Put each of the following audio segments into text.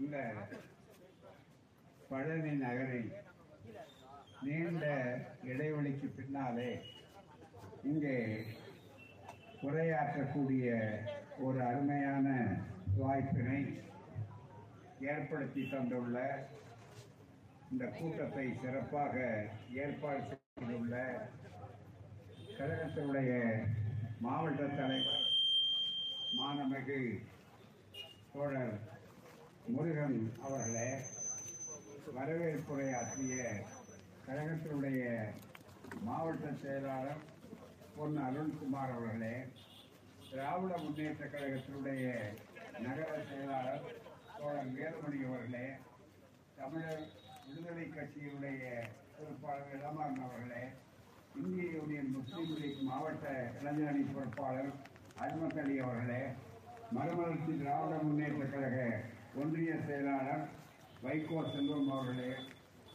இந்த பழனி நகரில் நீண்ட இடைவெளிக்கு பின்னாலே இங்கே உரையாற்றக்கூடிய ஒரு அருமையான வாய்ப்பினை ஏற்படுத்தி தந்துள்ள இந்த கூட்டத்தை சிறப்பாக ஏற்பாடு செய்துள்ள கழகத்தினுடைய மாவட்ட தலைவர் மாணமிகு தோழர் முருகன் அவர்களே வரவேற்புரையாற்றிய கழகத்தினுடைய மாவட்ட செயலாளர் பொன் அருண்குமார் அவர்களே திராவிட முன்னேற்ற கழகத்தினுடைய நகர செயலாளர் தோழர் வேலுமணி அவர்களே தமிழர் விடுதலை கட்சியினுடைய பொறுப்பாளர் இளமாறன் அவர்களே இந்திய யூனியன் முஸ்லீம் லீக் மாவட்ட இளைஞரணி பொறுப்பாளர் அஜ்மத் அலி அவர்களே மறுமலர்ச்சி திராவிட முன்னேற்ற கழக ஒன்றிய செயலாளர் வைகோ செல்வம் அவர்களே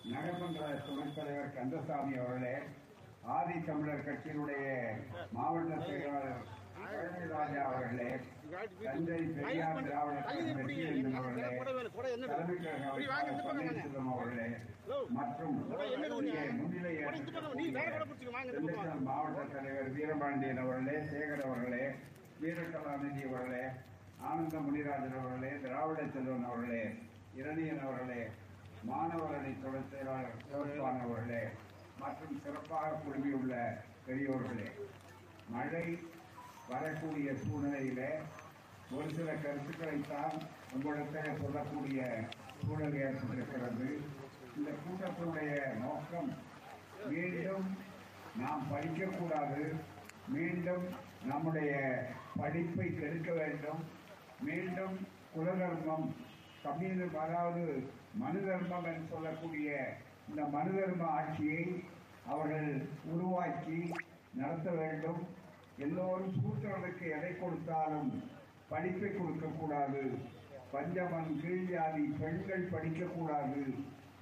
நகர்மன்ற துணைத் தலைவர் கந்தசாமி அவர்களே ஆதி தமிழர் கட்சியினுடைய மாவட்ட செயலாளர் பழனிராஜா அவர்களே தஞ்சை பெரியார் திராவிட கழக வெற்றியரசன் அவர்களே தலைமை கழக அமைப்பாளர் பன்னீர்செல்வம் அவர்களே மற்றும் முன்னிலை மாவட்ட தலைவர் வீரபாண்டியன் அவர்களே சேகர் அவர்களே வீரகலாநிதி அவர்களே ஆனந்த முனிராஜன் அவர்களே திராவிட செல்வன் அவர்களே இரணியன் அவர்களே மாணவர்களை தொடர் செயலாளர் சிவப்பான் அவர்களே மற்றும் சிறப்பாக குழுமியுள்ள பெரியோர்களே மழை வரக்கூடிய சூழ்நிலையிலே ஒரு சில கருத்துக்களைத்தான் உங்களிடத்தில் சொல்லக்கூடிய சூழல் ஏற்பட்டிருக்கிறது. இந்த கூட்டத்தினுடைய நோக்கம் மீண்டும் நாம் படிக்கக்கூடாது மீண்டும் நம்முடைய படிப்பை கெடுக்க வேண்டும் மீண்டும் குலதர்மம் கம்யூனிசம் அதாவது மனு தர்மம் என்று சொல்லக்கூடிய இந்த மனு தர்ம ஆட்சியை அவர்கள் உருவாக்கி நடத்த வேண்டும். எல்லோரும் சூத்திரனுக்கு எதை கொடுத்தாலும் படிப்பை கொடுக்கக்கூடாது பஞ்சமன் கீழ் ஜாதி பெண்கள் படிக்கக்கூடாது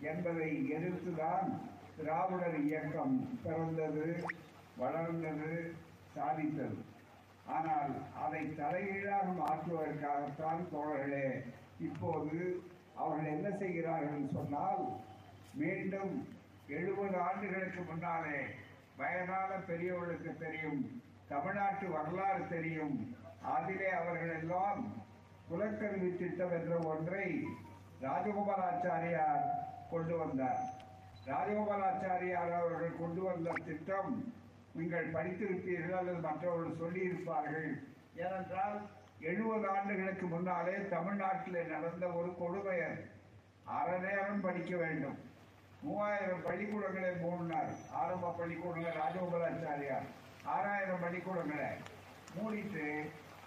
என்பதை எதிர்த்துதான் திராவிடர் இயக்கம் பிறந்தது வளர்ந்தது சாதித்தது. ஆனால் அதை தலைகீழாக மாற்றுவதற்காகத்தான் தோழர்களே இப்போது அவர்கள் என்ன செய்கிறார்கள் சொன்னால் மீண்டும் எழுபது ஆண்டுகளுக்கு முன்னாலே வயதான பெரியவர்களுக்கு தெரியும் தமிழ்நாட்டு வரலாறு தெரியும். அதிலே அவர்கள் எல்லாம் குலக்கல்வி திட்டம் என்ற ஒன்றை ராஜகோபாலாச்சாரியார் கொண்டு வந்தார். ராஜகோபாலாச்சாரியார் அவர்கள் கொண்டு வந்த திட்டம் நீங்கள் படித்திருப்பீர்கள் அல்லது மற்றவர்கள் சொல்லியிருப்பார்கள். ஏனென்றால் எழுபது ஆண்டுகளுக்கு முன்னாலே தமிழ்நாட்டில் நடந்த ஒரு கொடுமை அது. அரை நேரம் படிக்க வேண்டும். மூவாயிரம் பள்ளிக்கூடங்களை மூடினார் ஆரம்ப பள்ளிக்கூடங்கள் ராஜகோபாலாச்சாரியார். ஆறாயிரம் பள்ளிக்கூடங்களை மூடிட்டு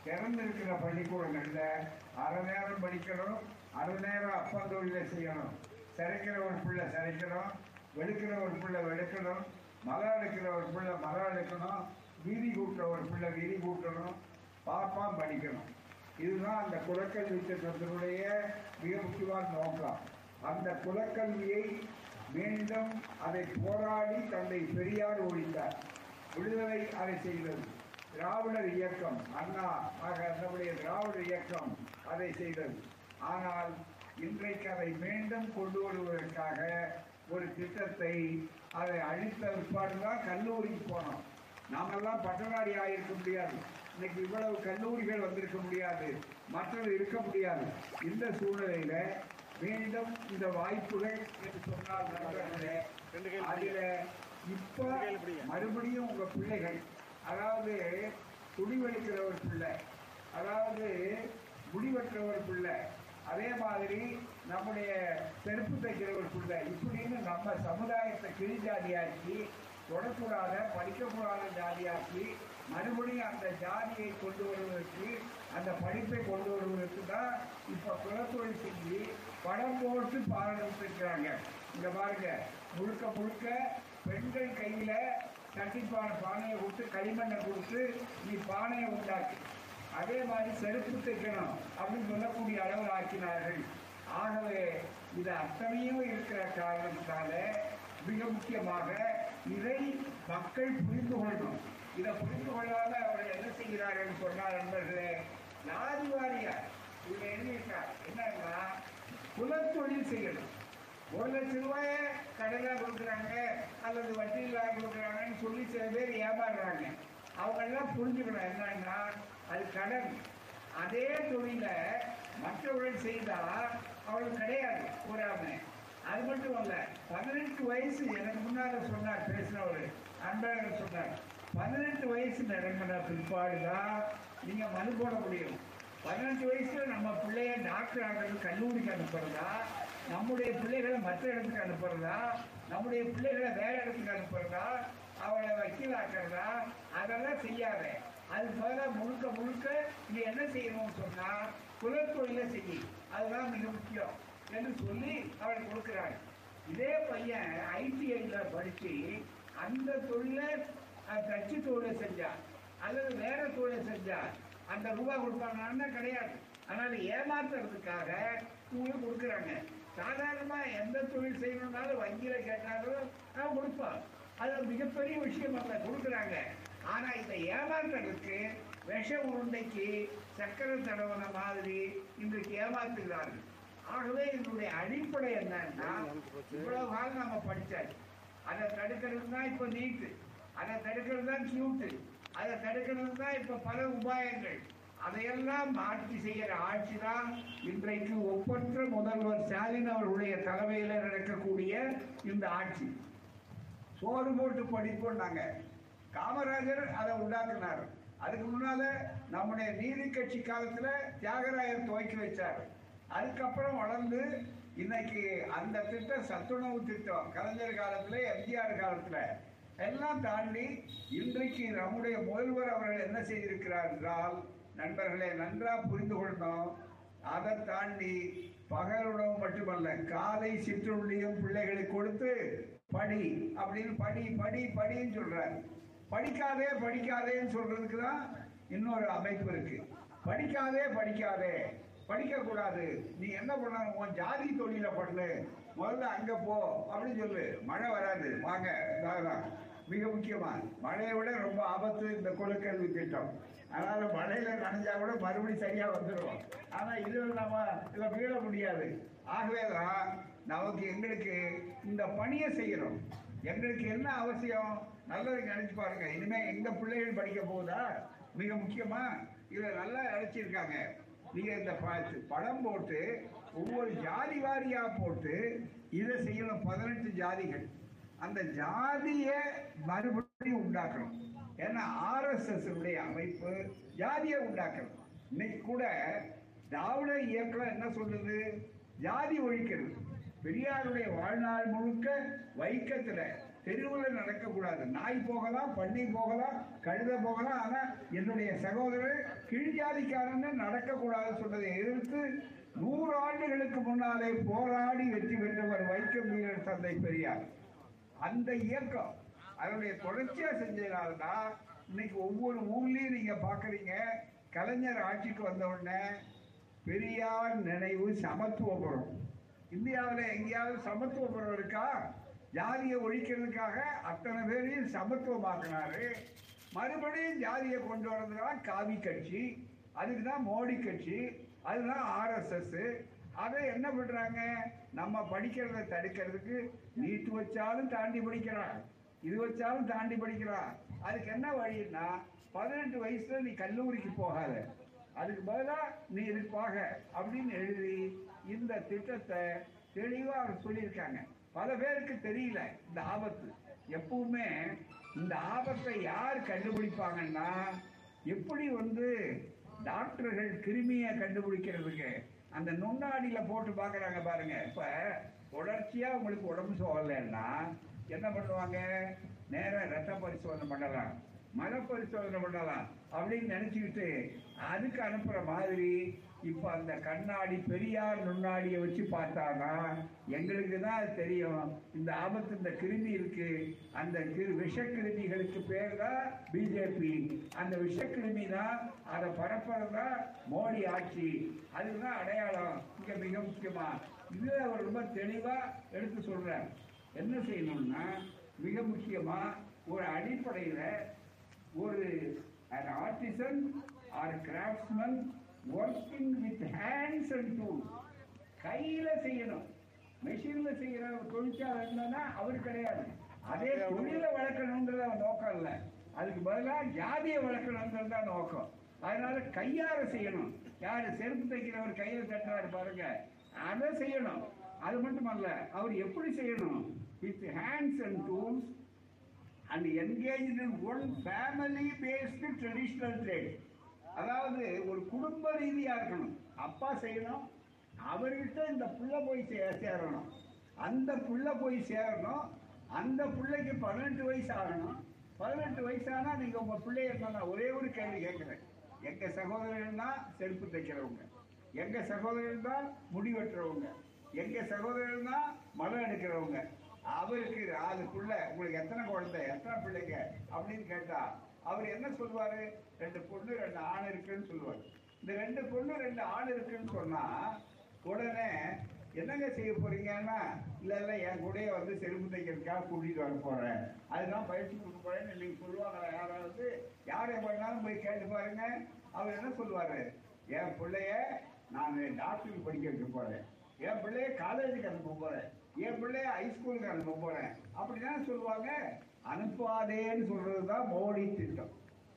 திறந்திருக்கிற பள்ளிக்கூடங்களில் அரை நேரம் படிக்கணும் அரை நேரம் அப்பந்தொழிலை செய்யணும். சிறைக்கிற ஒரு பிள்ளை சிறைக்கணும் வெளுக்கிற ஒரு பிள்ளை வெளுக்கணும் மலம் எடுக்கிற ஒரு பிள்ளை பேசணும் வீதி கூட்டுற ஒரு பிள்ளை வீதி கூட்டணும் பாப்பாம் படிக்கணும். இதுதான் அந்த குலக்கல்வி திட்டத்தினுடைய மிக முக்கியமான நோக்கம். அந்த குலக்கல்வியை மீண்டும் அதை போராடி தந்தை பெரியார் ஒழித்தார். விடுதலை அதை செய்தது. திராவிடர் இயக்கம் அண்ணா ஆக நம்முடைய திராவிடர் இயக்கம் அதை செய்தது. ஆனால் இன்றைக்கு அதை மீண்டும் கொண்டு வருவதற்காக ஒரு திட்டத்தை அதை அழித்த பிற்பாடுதான் கல்லூரிக்கு போனோம். நாமெல்லாம் பட்டதாரி ஆகியிருக்க முடியாது. இன்னைக்கு இவ்வளவு கல்லூரிகள் வந்திருக்க முடியாது. மற்றது இருக்க முடியாது. இந்த சூழ்நிலையில மீண்டும் இந்த வாய்ப்புகள் என்று சொன்னால் அதில இப்ப மறுபடியும் உங்க பிள்ளைகள் அதாவது துணிவெடுக்கிற ஒரு பிள்ளை அதாவது முடிவெற்ற ஒரு பிள்ளை அதே மாதிரி நம்முடைய செருப்பு தைக்கிற ஒரு பிள்ளை இப்படின்னு நம்ம சமுதாயத்தை கிழிஜாதியாக்கி தொடக்கூடாத படிக்கக்கூடாத ஜாதியாக்கி மறுபடியும் அந்த ஜாதியை கொண்டு வருவதற்கு அந்த படிப்பை கொண்டு வருவதற்கு தான் இப்போ குலத்தொழில் செஞ்சு படம் போட்டு பாராட்டிருக்கிறாங்க இந்த பாருங்க முழுக்க முழுக்க பெண்கள் கையில தட்டிப்பான பானையை விட்டு களிமண்ணை கொடுத்து நீ பானையை உண்டாக்கு. அதே மாதிரி செருப்பு தைக்கணும் அப்படின்னு சொல்லக்கூடிய அளவில் ஆக்கினார்கள். ஆகவே இது அத்தனையும் இருக்கிற காரணத்தினால மிக முக்கியமாக இதை மக்கள் புரிந்து கொள்ளணும். இதை புரிந்து கொள்ளாத அவர் என்ன செய்கிறார்கள் சொன்னார் நண்பர்களே ஜாதி வாரியார் இவங்க எழுதியிருக்கார் என்னன்னா குலத்தொழில் செய்யணும். ஒரு லட்சம் ரூபாய கடையில் கொடுக்குறாங்க அல்லது வட்டியில் கொடுக்குறாங்கன்னு சொல்லி சில பேர் ஏமாறுறாங்க. அவங்க எல்லாம் புரிஞ்சுக்கணும். என்னன்னா அது கடன். அதே தொழிலை மற்றவர்கள் செய்தால் அவளுக்கு கிடையாது. கூறாமல் அது மட்டும் அல்ல பதினெட்டு வயசு எனக்கு முன்னால சொன்னார் பேசினவர் அன்பழகன் சொன்னார். பதினெட்டு வயசு நிரம்பின பிற்பாடு தான் நீங்க மனு போட முடியும். பதினெட்டு வயசுல நம்ம பிள்ளைய டாக்டர் ஆகிறது கல்லூரிக்கு அனுப்புறதா? நம்முடைய பிள்ளைகளை மற்ற இடத்துக்கு அனுப்புறதா? நம்முடைய பிள்ளைகளை வேற இடத்துக்கு அனுப்புறதா? அவளை வக்கீல் ஆக்குறதா அதெல்லாம் செய்யாத. அது பதிலாக முழுக்க முழுக்க நீ என்ன செய்யணும்னு சொன்னா குலத்தொழில செய்யி. அதுதான் மிக முக்கியம். என்று சொல்லி அவள் கொடுக்குறாங்க இதே பையன் ஐடிஐல படிச்சு அந்த தொழிலை தச்சு தொழிலை செஞ்சான். அல்லது வேற தொழிலை செஞ்சான். அந்த ரூபா கொடுப்பாங்கன்னா கிடையாது. அதனால ஏமாத்துறதுக்காக உங்களுக்கு கொடுக்குறாங்க. சாதாரணமாக எந்த தொழில் செய்யணும்னாலும் வங்கியில் கேட்டாலும் அவன் கொடுப்பான். அது மிகப்பெரிய விஷயம் அல்ல கொடுக்குறாங்க. ஆனால் இதை ஏமாத்துறதுக்கு விஷ உருண்டைக்கு சக்கரை தடவன மாதிரி இன்றைக்கு ஏமாத்துகிறார்கள். ஆகவே இதனுடைய அடிப்படை என்னன்னா இவ்வளவு காலம் நம்ம படிச்சாச்சு. அதை தடுக்கிறது தான் இப்ப நீட்டு அதை தடுக்கிறது தான் கியூட்டு அதை தடுக்கிறது தான் இப்ப பல உபாயங்கள். அதையெல்லாம் மாற்றி செய்கிற ஆட்சி தான் இன்றைக்கு ஒப்பற்ற முதல்வர் ஸ்டாலின் அவர்களுடைய தலைமையில் நடக்கக்கூடிய இந்த ஆட்சி. சோறு போட்டு படிப்போம்னாங்க. காமராஜர் அதை உண்டாக்குனார். அதுக்கு முன்னால நம்முடைய நீதி கட்சி காலத்துல தியாகராயர் துவக்கி வச்சார். அதுக்கப்புறம் வளர்ந்து இன்னைக்கு அந்த திட்டம் சத்துணவு திட்டம் கலைஞர் காலத்துல எம்ஜிஆர் காலத்துல எல்லாம் தாண்டி இன்றைக்கு நம்முடைய முதல்வர் அவர்கள் என்ன செய்திருக்கிறார் என்றால் நண்பர்களை நன்றா புரிந்து கொள்ளணும். அதை தாண்டி பகல் உணவு மட்டுமல்ல காலை சிற்றுண்டியும் பிள்ளைகளுக்கு கொடுத்து படி அப்படின்னு படி படி படின்னு சொல்றார். படிக்காதே படிக்காதேன்னு சொல்றதுக்கு தான் இன்னொரு அமைப்பு இருக்கு. படிக்காதே படிக்காதே. படிக்க கூடாது நீ என்ன பண்ணணும்? உன் ஜாதி தொழில பண்ணு. முதல்ல அங்க போ. அப்படின்னு சொல்லு. மழை வராது. வாங்க. தான் மிக முக்கியமா மழையை விட ரொம்ப ஆபத்து இந்த குலக்கல்வி திட்டம். அதனால மழையில நனைஞ்சா கூட மறுபடியும் சரியா வந்துடும் ஆனா இது நம்ம இதில் மீள முடியாது. ஆகவேதான் நமக்கு எங்களுக்கு இந்த பணியை செய்யணும். எங்களுக்கு என்ன அவசியம்? நல்லது நினைச்சு பாருங்க. இனிமே எங்க பிள்ளைகள் படிக்க போகுதா? மிக முக்கியமா இதில் நல்லா அழைச்சிருக்காங்க நீங்க இந்த படம் போட்டு ஒவ்வொரு ஜாதி வாரியா போட்டு இதை செய்யணும். பதினெட்டு ஜாதிகள். அந்த ஜாதியை மறுபடியும் உண்டாக்கணும். ஏன்னா ஆர்எஸ்எஸ் அமைப்பு ஜாதியை உண்டாக்கணும். இன்னைக்கு கூட திராவிட இயக்கம் என்ன சொல்றது? ஜாதி ஒழிக்கிறது. பெரியாருடைய வாழ்நாள் முழுக்க வைக்கத்துல தெருவில் நடக்கக்கூடாது. நாய் போகலாம் பன்னி போகலாம் கழுத போகலாம் ஆனால் என்னுடைய சகோதரர் கீழ்ஜாதிக்காரன் நடக்கக்கூடாது சொன்னதை எதிர்த்து நூறு ஆண்டுகளுக்கு முன்னாலே போராடி வெற்றி பெற்றவர் வைக்கம் வீரர் தந்தை பெரியார். அந்த இயக்கம் அதனுடைய தொடர்ச்சியா செஞ்சதுனாலதான் இன்னைக்கு ஒவ்வொரு ஊர்லயும் நீங்க பாக்குறீங்க. கலைஞர் ஆட்சிக்கு வந்த உடனே பெரியார் நினைவு சமத்துவபுரம் இந்தியாவில் எங்கேயாவது சமத்துவபுரம் இருக்கா? ஜாதியை ஒழிக்கிறதுக்காக அத்தனை பேரையும் சமத்துவமாக்கினாரு. மறுபடியும் ஜாதியை கொண்டு வரதுதான் காவி கட்சி. அதுக்கு தான் மோடி கட்சி. அதுதான் ஆர்எஸ்எஸ் அதை என்ன பண்ணுறாங்க நம்ம படிக்கிறத தடுக்கிறதுக்கு நீட்டு வச்சாலும் தாண்டி படிக்கிறான். இது வச்சாலும் தாண்டி படிக்கிறான். அதுக்கு என்ன வழின்னா பதினெட்டு வயசுல நீ கல்லூரிக்கு போகாத. அதுக்கு பதிலாக நீ இருப்பாக அப்படின்னு எழுதி இந்த திட்டத்தை தெளிவாக அவர் சொல்லியிருக்காங்க. பல பேருக்கு தெரியல இந்த ஆபத்து. எப்பவுமே இந்த ஆபத்தை யார் கண்டுபிடிப்பாங்கன்னா எப்படி வந்து டாக்டர்கள் கிருமியை கண்டுபிடிக்கிறதுக்கு அந்த நுண்ணாடியில போட்டு பார்க்குறாங்க பாருங்க. இப்போ தொடர்ச்சியாக உங்களுக்கு உடம்பு சோகலைன்னா என்ன பண்ணுவாங்க? நேராக ரத்த பரிசோதனை பண்ணலாம். மன பரிசோதனை பண்ணலாம் அப்படின்னு நினச்சிக்கிட்டு அதுக்கு அனுப்புகிற மாதிரி இப்ப அந்த கண்ணாடி பெரியார் நுண்ணாடியை வச்சு பார்த்தானா? எங்களுக்கு தான் அது தெரியும். இந்த ஆபத்து இந்த கிருமி இருக்கு. அந்த கிரு- விஷக்கிருமிகளுக்கு பேர் தான் பிஜேபி அந்த விஷக்கிருமி தான் அதை பரப்புறதா மோடி ஆட்சி. அதுதான் அடையாளம். இங்க மிக முக்கியமா. இது அவர் ரொம்ப தெளிவா எடுத்து சொல்றார் என்ன செய்யணும்னா மிக முக்கியமா ஒரு அடிப்படையில் ஒரு artisan or craftsman working with hands and tools. கையில செய்யணும். மெஷின்ல செய்யற தொழிற்சாலை இருந்தா அவர் கிடையாது. அதே தொழில வளர்க்கணும்ன்றது அவன் நோக்கம் இல்ல. அதுக்கு பதிலா ஜாதியை வளர்க்கணும்ன்றது தான் நோக்கம். அதனால கையால செய்யணும். யாரு செருப்பு தைக்கிறவர் கையில தட்டுறாரு பாருங்க. அதை செய்யணும். அது மட்டுமல்ல அவர் எப்படி செய்யணும்? With hands and tools and engage one family based traditional trade அதாவது ஒரு குடும்ப ரீதியாக இருக்கணும். அப்பா செய்யணும் அவர்கிட்ட இந்த புள்ள போய் சே- சேரணும். அந்த புள்ள போய் சேரணும் அந்த பிள்ளைக்கு பதினெட்டு வயசு ஆகணும் பதினெட்டு வயசானா நீங்கள் உங்கள் பிள்ளைய நான் ஒரே ஒரு கேள்வி கேட்குறேன். எங்கள் சகோதரர்கள் தான் செருப்பு தைக்கிறவங்க. எங்கள் சகோதரர்கள் தான் முடி வெட்டுறவங்க. எங்கள் சகோதரர்கள் தான் மலம் எடுக்கிறவங்க. அவருக்கு அதுக்குள்ள உங்களுக்கு எத்தனை குழந்தை எத்தனை பிள்ளைங்க? அப்படின்னு கேட்டால் அவர் என்ன சொல்லுவாரு ரெண்டு பொண்ணு ரெண்டு ஆண் இருக்குன்னு சொல்லுவார் இந்த ரெண்டு பொண்ணு ரெண்டு ஆண் இருக்குன்னு சொன்னா உடனே என்னங்க செய்ய போறீங்கன்னா? இல்ல இல்ல என் கூடயே வந்து செருப்பு தைக்கிறதுக்காக கூட்டிட்டு வர போறேன். அதுதான் பயிற்சி கொடுக்க போறேன்னு இன்னைக்கு சொல்லுவாங்க யாராவது? யாரை பண்ணாலும் போய் கேட்டு பாருங்க. அவர் என்ன சொல்லுவாரு? என் பிள்ளைய நான் டாக்டருக்கு படிக்க வைக்க போறேன். என் பிள்ளைய காலேஜுக்கு அனுப்ப போறேன். என் பிள்ளைய ஹைஸ்கூலுக்கு அனுப்ப போறேன். அப்படின்னா சொல்லுவாங்க. அனுப்பாதேன்னு சொல்றதுதான் மோடி திட்டம்.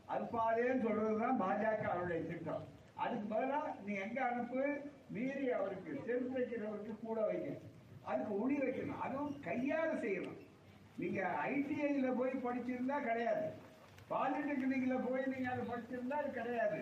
அனுப்பாதேன்னு சொல்றதுதான் பாஜகவுடைய திட்டம். அதுக்கு பதிலாக நீ எங்க அனுப்பு? மீறி அவருக்கு செருப்பு வைக்கிறவருக்கு கூட வைக்க அதுக்கு ஒளி வைக்கணும். அதுவும் கையால் செய்யணும். நீங்க ஐடிஐல போய் படிச்சிருந்தா கிடையாது. பாலிடெக்னிக்ல போய் நீங்க அதை படிச்சிருந்தா அது கிடையாது.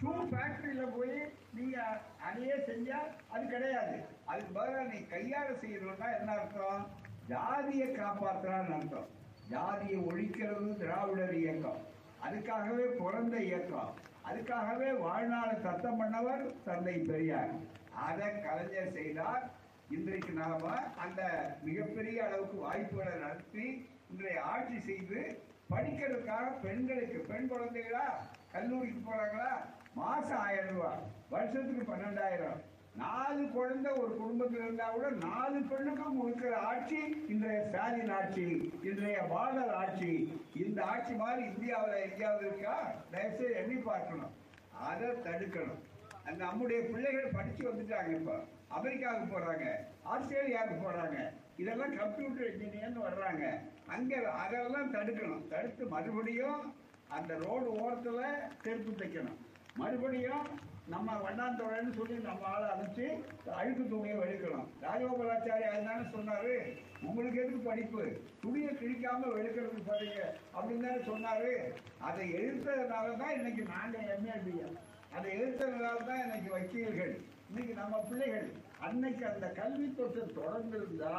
ஷூ ஃபேக்டரியில போய் நீங்க அதையே செஞ்சா அது கிடையாது. அதுக்கு பதிலாக நீ கையால் செய்யணும்னா என்ன அர்த்தம்? ஜாதியை காப்பாற்றுறான்னு அர்த்தம். ஜாதியை ஒழிக்கிறது திராவிடர் இயக்கம். அதுக்காகவே பிறந்த இயக்கம். அதுக்காகவே வாழ்நாளை சத்தம் பண்ணவர் தந்தை பெரியார். அதை கலைஞர் செய்தார். இன்றைக்கு நாம அந்த மிகப்பெரிய அளவுக்கு வாய்ப்புகளை நடத்தி இன்றைய ஆட்சி செய்து படிக்கிறதுக்காக பெண்களுக்கு பெண் குழந்தைகளா கல்லூரிக்கு போறாங்களா? மாசம் ஆயிரம் ரூபாய். வருஷத்துக்கு பன்னெண்டாயிரம். நாலு குழந்தை ஒரு குடும்பத்தில் இருந்தா கூட நாலு பெண்ணுக்கும் கொடுக்கிற ஆட்சி இன்றைய ஸ்டாலின் ஆட்சி இன்றைய பாடல் ஆட்சி. இந்த ஆட்சி மாதிரி இந்தியாவில் எங்கேயாவது இருக்கா? தயவுசெய்து எண்ணி பார்க்கணும். அதை தடுக்கணும். அந்த நம்முடைய பிள்ளைகள் படிச்சு வந்துட்டாங்க இப்போ. அமெரிக்காவுக்கு போறாங்க ஆஸ்திரேலியாவுக்கு போறாங்க. இதெல்லாம் கம்ப்யூட்டர் இன்ஜினியர்னு வர்றாங்க. அங்க அதெல்லாம் தடுக்கணும். தடுத்து மறுபடியும் அந்த ரோடு ஓரத்துல செருப்பு தைக்கணும். மறுபடியும் நம்ம வண்ணாந்தோழன்னு சொல்லி நம்ம ஆளை அனுப்பிச்சு அழுக்கு துணியை வெளுக்கணும் ராஜகோபாலாச்சாரி அதுதானே சொன்னாரு உங்களுக்கு எதுக்கு படிப்பு? துணியை கிழிக்காம வெளுக்கிறதுக்கு பாருங்க அப்படின்னு தானே சொன்னாரு. அதை எழுத்ததுனால தான் இன்னைக்கு நாங்கள் எம்ஏபிஎம் அதை எழுத்ததுனால தான் இன்னைக்கு வக்கீல்கள். இன்னைக்கு நம்ம பிள்ளைகள். அன்னைக்கு அந்த கல்வி தொற்று தொடர்ந்து இருந்தா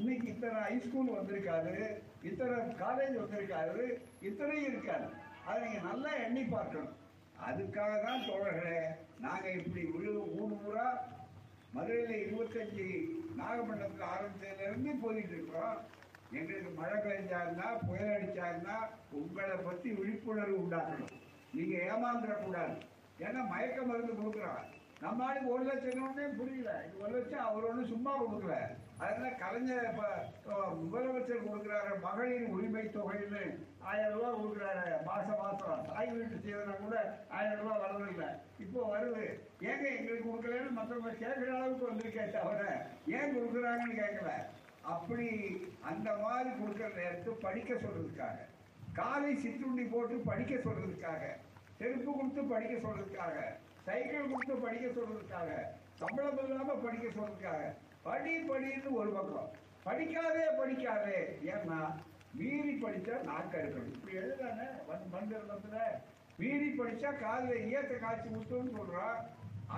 இன்னைக்கு இத்தனை ஹைஸ்கூல் வந்திருக்காரு இத்தனை காலேஜ் வந்திருக்காரு இத்தனையும் இருக்காது அதை நீங்க நல்லா எண்ணி பார்க்கணும். அதுக்காக தான் தோழர்களே நாங்க இப்படி ஊரு ஊர் ஊரா மதுரையில இருபத்தஞ்சு நாகப்பட்டினத்துல ஆரம்பிச்சதுல இருந்து போயிட்டு இருக்கிறோம். எங்களுக்கு மழை பெஞ்சாருன்னா புயல் அடிச்சாருன்னா உங்களை பத்தி விழிப்புணர்வு உண்டாக்கணும். நீங்க ஏமாந்துடக்கூடாது. ஏன்னா மயக்க மருந்து கொடுக்குறான் நம்ம ஆளுக்கு ஒரு லட்சம் ஒன்றே புரியல. இது ஒரு லட்சம் அவர் ஒன்றும் சும்மா கொடுக்கல. அதனால கலைஞர் இப்போ முதலமைச்சர் கொடுக்குறாரு மகளிர் உரிமை தொகைன்னு ஆயிரம் ரூபா கொடுக்குறாரு மாசம் மாசம். தாய் வீட்டு செய்வனா கூட ஆயிரம் ரூபா வரதில்லை இப்போ வருது. ஏங்க எங்களுக்கு கொடுக்கலன்னு மற்றவங்க கேட்குற அளவுக்கு வந்திருக்கே தவிர ஏன் கொடுக்குறாங்கன்னு கேட்கல. அப்படி அந்த மாதிரி கொடுக்குற நேரத்து படிக்க சொல்றதுக்காக காலை சிற்றுண்டி போட்டு படிக்க சொல்றதுக்காக செருப்பு கொடுத்து படிக்க சொல்றதுக்காக சைக்கிள் கொடுத்து படிக்க சொல்றதுக்காக சம்பளம் இல்லாம படிக்க சொல்றதுக்காக படி படின்னு ஒரு பக்கம். படிக்காதே படிக்காதே. ஏன்னா மீறி படிச்சா நாக்க இருக்கணும் இப்படி எழுதானே வன் மண்டலத்துல மீறி படிச்சா காதுல ஈயத்தை காய்ச்சி ஊத்துன்னு சொல்றான்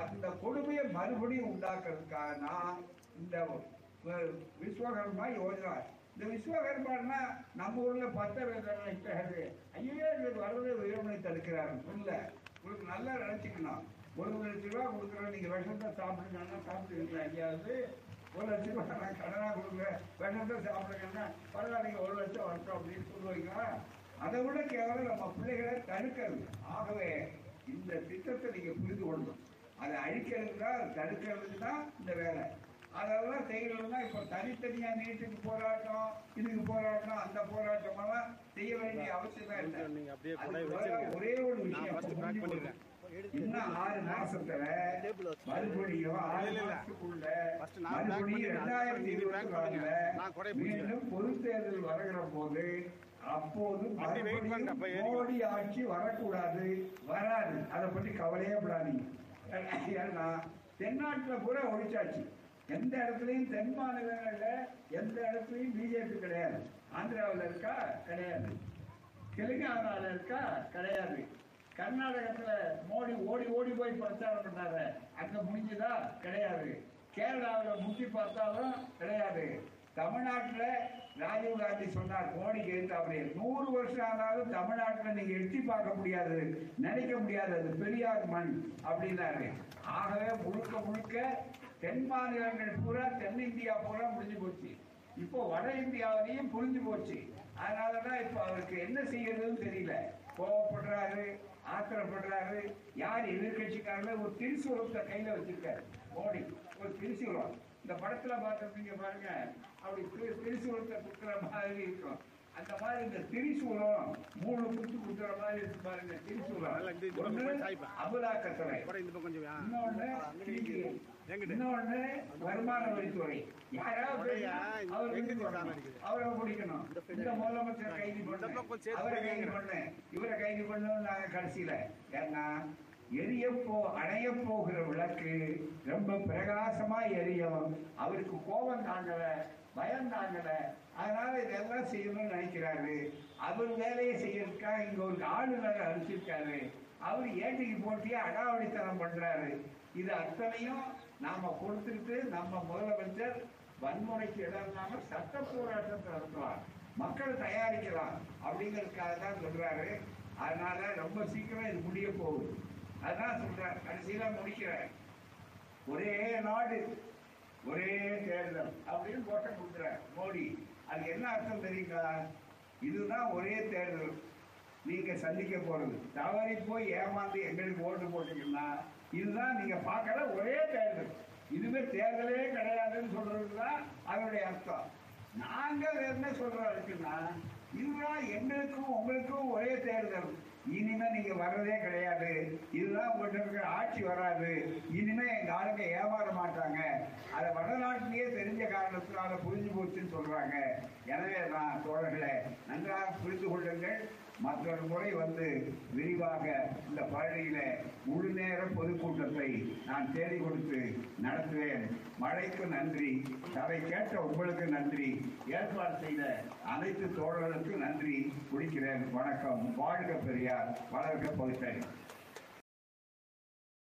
அந்த கொடுமையை மறுபடியும் உண்டாக்குறதுக்காக நான் இந்த விஸ்வகர்மா யோஜனா. இந்த விஸ்வகர்மான்னா நம்ம ஊர்ல பத்தர் ஐயோ இது வரவே உயர்மனை தடுக்கிறாரு இல்ல உங்களுக்கு நல்லா நினைச்சுக்கணும். ஒரு லட்ச ரூபா கொடுக்குறோம் நீங்க விஷத்தை சாப்பிடுங்கன்னா சாப்பிட்டுருக்கீங்களா எங்கேயாவது ஒரு லட்ச ரூபா நான் கடனா கொடுக்குறேன். விஷத்தை சாப்பிடுங்கன்னா பரவாயில்லைங்க ஒரு லட்சம் வரட்டும் அப்படின்னு சொல்லுவீங்களா? அதை விட கேவலம் நம்ம பிள்ளைகளை தடுக்கிறது. ஆகவே இந்த திட்டத்தை நீங்க புரிந்து கொள்ளணும். அதை அழிக்கிறது தான் தடுக்கிறதுக்கு தான் இந்த வேலை. அதெல்லாம் செய்யணும்னா இப்போ தனித்தனியா நீட்டுக்கு போராட்டம் இதுக்கு போராட்டம் அந்த போராட்டம் எல்லாம் செய்ய வேண்டிய அவசியமே இல்லை. ஒரே ஒரு விஷயம் இன்னும் ஆறு மாசத்துல மறுபடியும் ஆறு மாசத்துக்குள்ள மறுபடியும் பண்ணிடுறேன். ரெண்டாயிரத்தி நீங்க black இருபத்தி பண்ணுங்க. நாலுல நான் கொடையை பிடிக்கிறேன். மீண்டும் பொது தேர்தல் வருகிற போது அப்போது மோடி ஆட்சி வரக்கூடாது வராது. அதை பத்தி கவலையே படாதீங்க. ஏன்னா தென்னாட்டுல பூரா ஒழிச்சாச்சு. எந்த இடத்துலயும் தென் மாநிலங்கள்ல எந்த இடத்துலயும் பிஜேபி கிடையாது. ஆந்திராவில் இருக்கா? கிடையாது. தெலுங்கானால இருக்கா? கிடையாது. கர்நாடகத்துல மோடி ஓடி ஓடி போய் பிரச்சாரம் பண்ணாரு அங்க முடிஞ்சுதா? கிடையாது. கேரளாவில் முட்டி பார்த்தாலும் கிடையாது. தமிழ்நாட்டில் ராஜீவ் காந்தி சொன்னார் மோடிக்கு எதிர்த்தாப்படி நூறு வருஷம் ஆனாலும் தமிழ்நாட்டில் நீங்கள் எட்டி பார்க்க முடியாது. நினைக்க முடியாது. அது பெரியார் மண் அப்படின்னாரு. ஆகவே முழுக்க முழுக்க தென் மாநிலங்கள் பூரா தென்னிந்தியா பூரா முடிஞ்சு போச்சு. இப்போ வட இந்தியாவிலையும் புரிஞ்சு போச்சு. அதனாலதான் இப்போ அவருக்கு என்ன செய்யறதுன்னு தெரியல. கோவப்படுறாரு. ஆத்திரப்படுறாரு. யார் எதிர்கட்சிக்காரங்க ஒரு திரிசூலத்தை கையில வச்சிருக்காரு. மோடி ஒரு திரிசூலம் இந்த படத்துல பார்த்துருப்பீங்க பாருங்க அப்படி திரி- திரிசூலத்தை குத்துற மாதிரி இருக்கும். அந்த மாதிரி இந்த திரிசூலம் மூணு குத்து குத்துற மாதிரி இருக்கு பாருங்க திரிசூலம். அபலாக்கத்துறை இன்னொன்னு? இன்னொன்னு வருமான வரித்துறை யாராவது அவர் பிடிக்கணும். இந்த முதலமைச்சர் கைது பண்ணு. அவரை கைது. பண்ணு. இவரை கைது பண்ணணும் நாங்க கடைசியில. ஏன்னா எரிய போ அணைய போகிற விளக்கு ரொம்ப பிரகாசமா எரியும். அவருக்கு கோபம் தாங்கல. பயந்தாங்கல. அதனால இதெல்லாம் செய்யணும்னு நினைக்கிறாரு. அவர் வேலையை செய்யறதுக்காக இங்க ஒரு ஆளுநரை அனுப்பிச்சிருக்காரு. அவர் ஏட்டிக்கு போட்டியே அடாவடித்தனம் பண்றாரு. இது அத்தனையும் நாம கொடுத்துட்டு நம்ம முதலமைச்சர் வன்முறைக்கு இடம் இல்லாம சட்ட போராட்டத்தை நடத்துவார். மக்கள் தயாரிக்கலாம் அப்படிங்கிறதுக்காக தான் சொல்றாரு. அதனால ரொம்ப சீக்கிரம் இது முடிய போகுது. அதான் சொல்றாரு கடைசியில முடிக்கிறேன். ஒரே நாடு. ஒரே தேர்தல் அப்படின்னு போட்ட கொடுக்குறார். மோடி அது என்ன அர்த்தம் தெரியுங்களா? இதுதான் ஒரே தேர்தல். நீங்க சந்திக்க போறது. தவறி போய் ஏமாந்து எங்களுக்கு ஓட்டு போட்டீங்கன்னா இதுதான் நீங்க பார்க்கற ஒரே தேர்தல். இதுவே தேர்தலே கிடையாதுன்னு சொல்றதுதான் அதனுடைய அர்த்தம். நாங்கள் என்ன சொல்றோம் இருக்குன்னா இதுதான் எங்களுக்கும் உங்களுக்கும் ஒரே தேர்தல். இனிமே நீங்க வர்றதே கிடையாது. இதுதான் உங்கள்கிட்ட இருக்கிற ஆட்சி வராது. இனிமே எங்க ஆளுங்க ஏமாற மாட்டாங்க. அதை வடநாட்டிலேயே தெரிஞ்ச காரணத்தினால புரிஞ்சு போச்சுன்னு சொல்றாங்க. எனவே நான் தோழர்களை நன்றாக புரிந்து கொள்ளுங்கள். மற்றொரு முறை வந்து விரிவாக இந்த பழனியில முழு நேர பொதுக்கூட்டத்தை நான் தேடி கொடுத்து நடத்துவேன். மழைக்கு நன்றி. அதை கேட்ட உங்களுக்கு நன்றி. ஏற்பாடு செய்த அனைத்து தோழர்களுக்கும் நன்றி. குடிக்கிறேன் வணக்கம். வாழ்க பெரியார். வளர்க்க பகுத்தறி